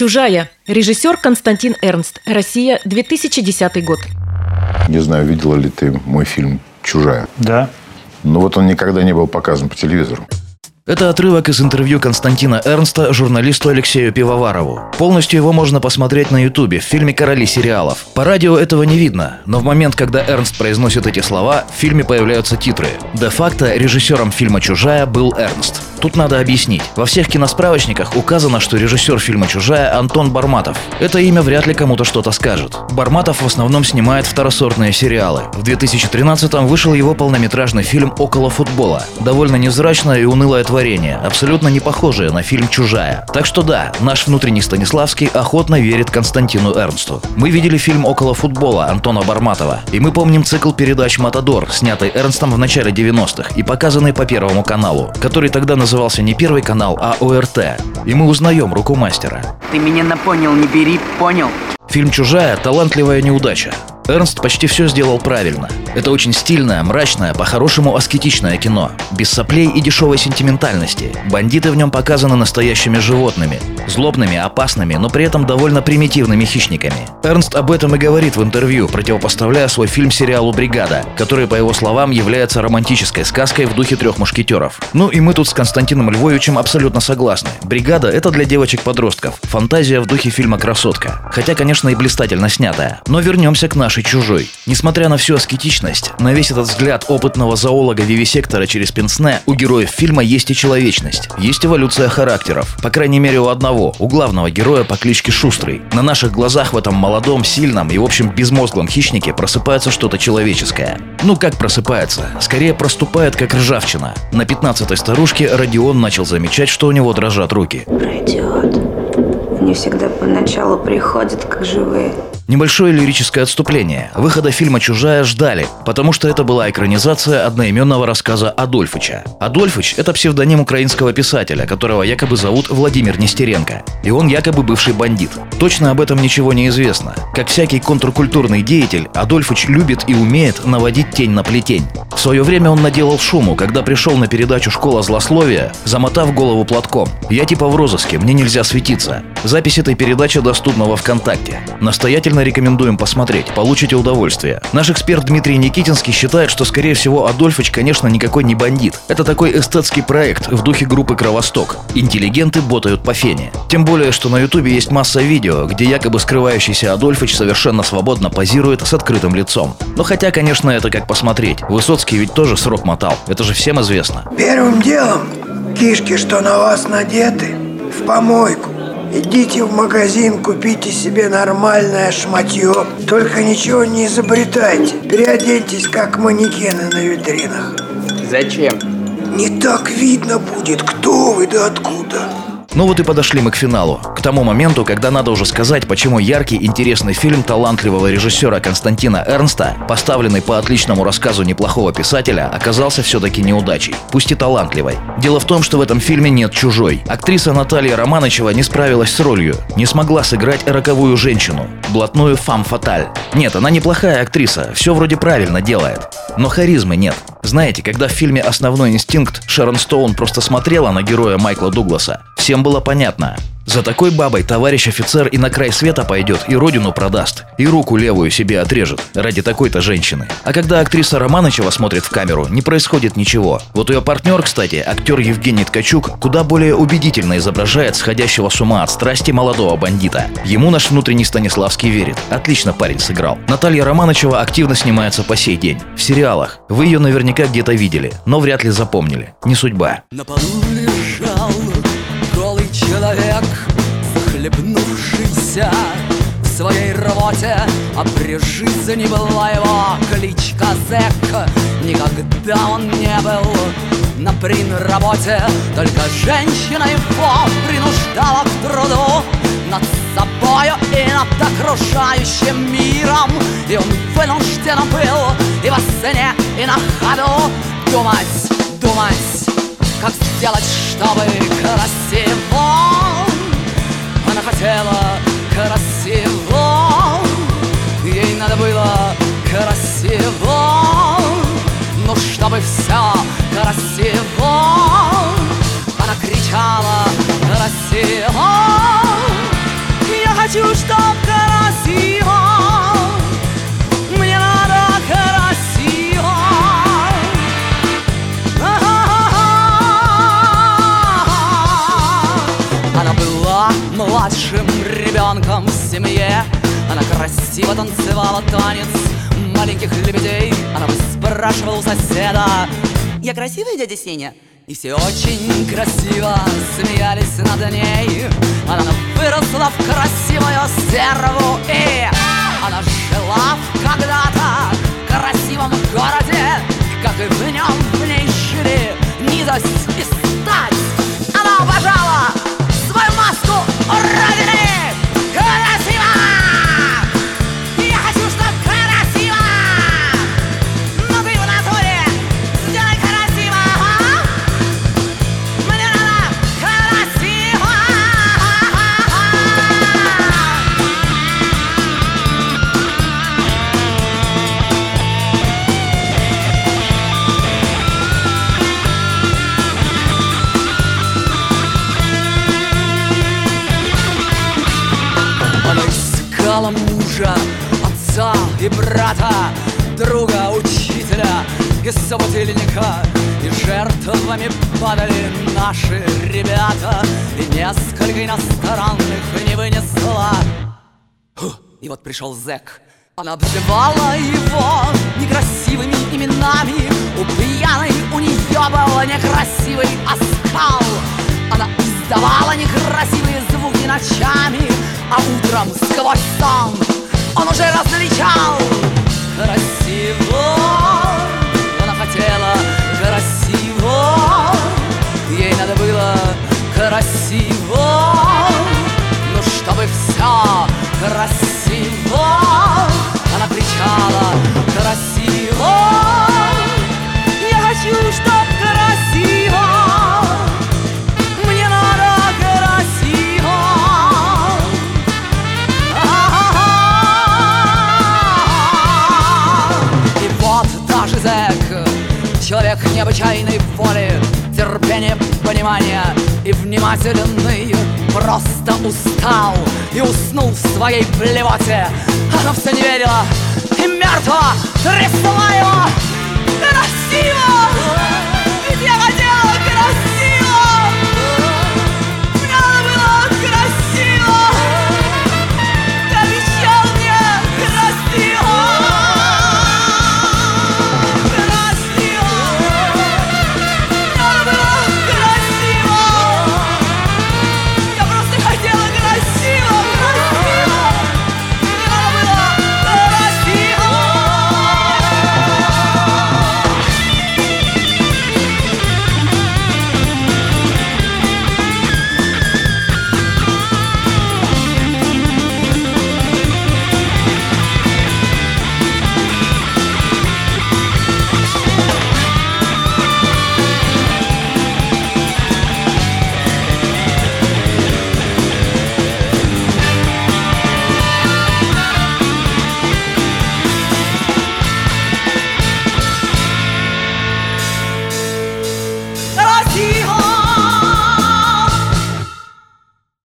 Чужая. Режиссер Константин Эрнст. Россия, 2010 год. Не знаю, видела ли ты мой фильм «Чужая». Да. Но вот он никогда не был показан по телевизору. Это отрывок из интервью Константина Эрнста журналисту Алексею Пивоварову. Полностью его можно посмотреть на ютубе в фильме «Короли сериалов». По радио этого не видно, но в момент, когда Эрнст произносит эти слова, в фильме появляются титры. Де-факто режиссером фильма «Чужая» был Эрнст. Тут надо объяснить. Во всех киносправочниках указано, что режиссер фильма «Чужая» Антон Барматов. Это имя вряд ли кому-то что-то скажет. Барматов в основном снимает второсортные сериалы. В 2013-м вышел его полнометражный фильм «Около футбола». Довольно невзрачное и унылое творение, абсолютно не похожее на фильм «Чужая». Так что да, наш внутренний Станиславский охотно верит Константину Эрнсту. Мы видели фильм «Около футбола» Антона Барматова, и мы помним цикл передач «Матадор», снятый Эрнстом в начале 90-х и показанный по Первому каналу, который тогда назывался не Первый канал, а ОРТ. И мы узнаем руку мастера. Ты меня на понял, не бери, понял? Фильм «Чужая» – талантливая неудача. Эрнст почти все сделал правильно. Это очень стильное, мрачное, по-хорошему аскетичное кино. Без соплей и дешевой сентиментальности. Бандиты в нем показаны настоящими животными. Злобными, опасными, но при этом довольно примитивными хищниками. Эрнст об этом и говорит в интервью, противопоставляя свой фильм сериалу «Бригада», который, по его словам, является романтической сказкой в духе трех мушкетеров. Ну и мы тут с Константином Львовичем абсолютно согласны. «Бригада» — это для девочек-подростков. Фантазия в духе фильма «Красотка». Хотя, конечно, и блистательно снятая. Но вернемся к нашей чужой. Несмотря на всю аскетичность, на весь этот взгляд опытного зоолога вивисектора через пенсне, у героев фильма есть и человечность. Есть эволюция характеров. По крайней мере у одного, у главного героя по кличке Шустрый. На наших глазах в этом молодом, сильном и в общем безмозглом хищнике просыпается что-то человеческое. Ну как просыпается? Скорее проступает как ржавчина. На 15-й старушке Родион начал замечать, что у него дрожат руки. Пройдет. Они всегда поначалу приходят как живые. Небольшое лирическое отступление. Выхода фильма «Чужая» ждали, потому что это была экранизация одноименного рассказа Адольфыча. Адольфыч – это псевдоним украинского писателя, которого якобы зовут Владимир Нестеренко. И он якобы бывший бандит. Точно об этом ничего не известно. Как всякий контркультурный деятель, Адольфыч любит и умеет наводить тень на плетень. В свое время он наделал шуму, когда пришел на передачу «Школа злословия», замотав голову платком. «Я типа в розыске, мне нельзя светиться». Запись этой передачи доступна во ВКонтакте. Настоятельно рекомендуем посмотреть, получите удовольствие. Наш эксперт Дмитрий Никитинский считает, что, скорее всего, Адольфыч, конечно, никакой не бандит. Это такой эстетский проект в духе группы «Кровосток». Интеллигенты ботают по фене. Тем более, что на ютубе есть масса видео, где якобы скрывающийся Адольфыч совершенно свободно позирует с открытым лицом. Но хотя, конечно, это как посмотреть. Высоцкий ведь тоже срок мотал. Это же всем известно. Первым делом кишки, что на вас надеты, в помойку. Идите в магазин, купите себе нормальное шматье. Только ничего не изобретайте. Переоденьтесь, как манекены на витринах. Зачем? Не так видно будет, кто вы да откуда. Ну вот и подошли мы к финалу. К тому моменту, когда надо уже сказать, почему яркий, интересный фильм талантливого режиссера Константина Эрнста, поставленный по отличному рассказу неплохого писателя, оказался все-таки неудачей. Пусть и талантливой. Дело в том, что в этом фильме нет чужой. Актриса Наталья Романычева не справилась с ролью, не смогла сыграть роковую женщину, блатную фам-фаталь. Нет, она неплохая актриса, все вроде правильно делает. Но харизмы нет. Знаете, когда в фильме «Основной инстинкт» Шерон Стоун просто смотрела на героя Майкла Дугласа, всем было понятно. За такой бабой товарищ офицер и на край света пойдет, и родину продаст, и руку левую себе отрежет ради такой-то женщины. А когда актриса Романычева смотрит в камеру, не происходит ничего. Вот ее партнер, кстати, актер Евгений Ткачук, куда более убедительно изображает сходящего с ума от страсти молодого бандита. Ему наш внутренний Станиславский верит. Отлично парень сыграл. Наталья Романычева активно снимается по сей день. В сериалах. Вы ее наверняка где-то видели, но вряд ли запомнили. Не судьба. На полу лежал захлебнувшийся в своей работе, а при жизни была его кличка Зэк. Никогда он не был на работе, только женщина его принуждала к труду над собою и над окружающим миром. И он вынужден был и во сне, и на ходу думать, думать, как сделать, чтобы красиво Хотела красиво. Ей надо было красиво. Ну, чтобы все красиво. Она кричала красиво младшим ребенком в семье. Она красиво танцевала танец маленьких лебедей. Она спрашивала у соседа Я красивая, дядя Сеня? И все очень красиво смеялись искала мужа, отца и брата, друга, учителя и собутыльника. И жертвами падали наши ребята, и несколько иностранных не вынесла. И вот пришел зэк. Она обзывала его некрасивыми именами У пьяной у нее был некрасивый оскал Она издавала некрасивые звуки ночами А утром сквозь сон он уже различал Человек необычайной воли Терпения, понимания и внимательный Просто устал и уснул в своей блевоте Она все не верила и мертво трясла его Красиво!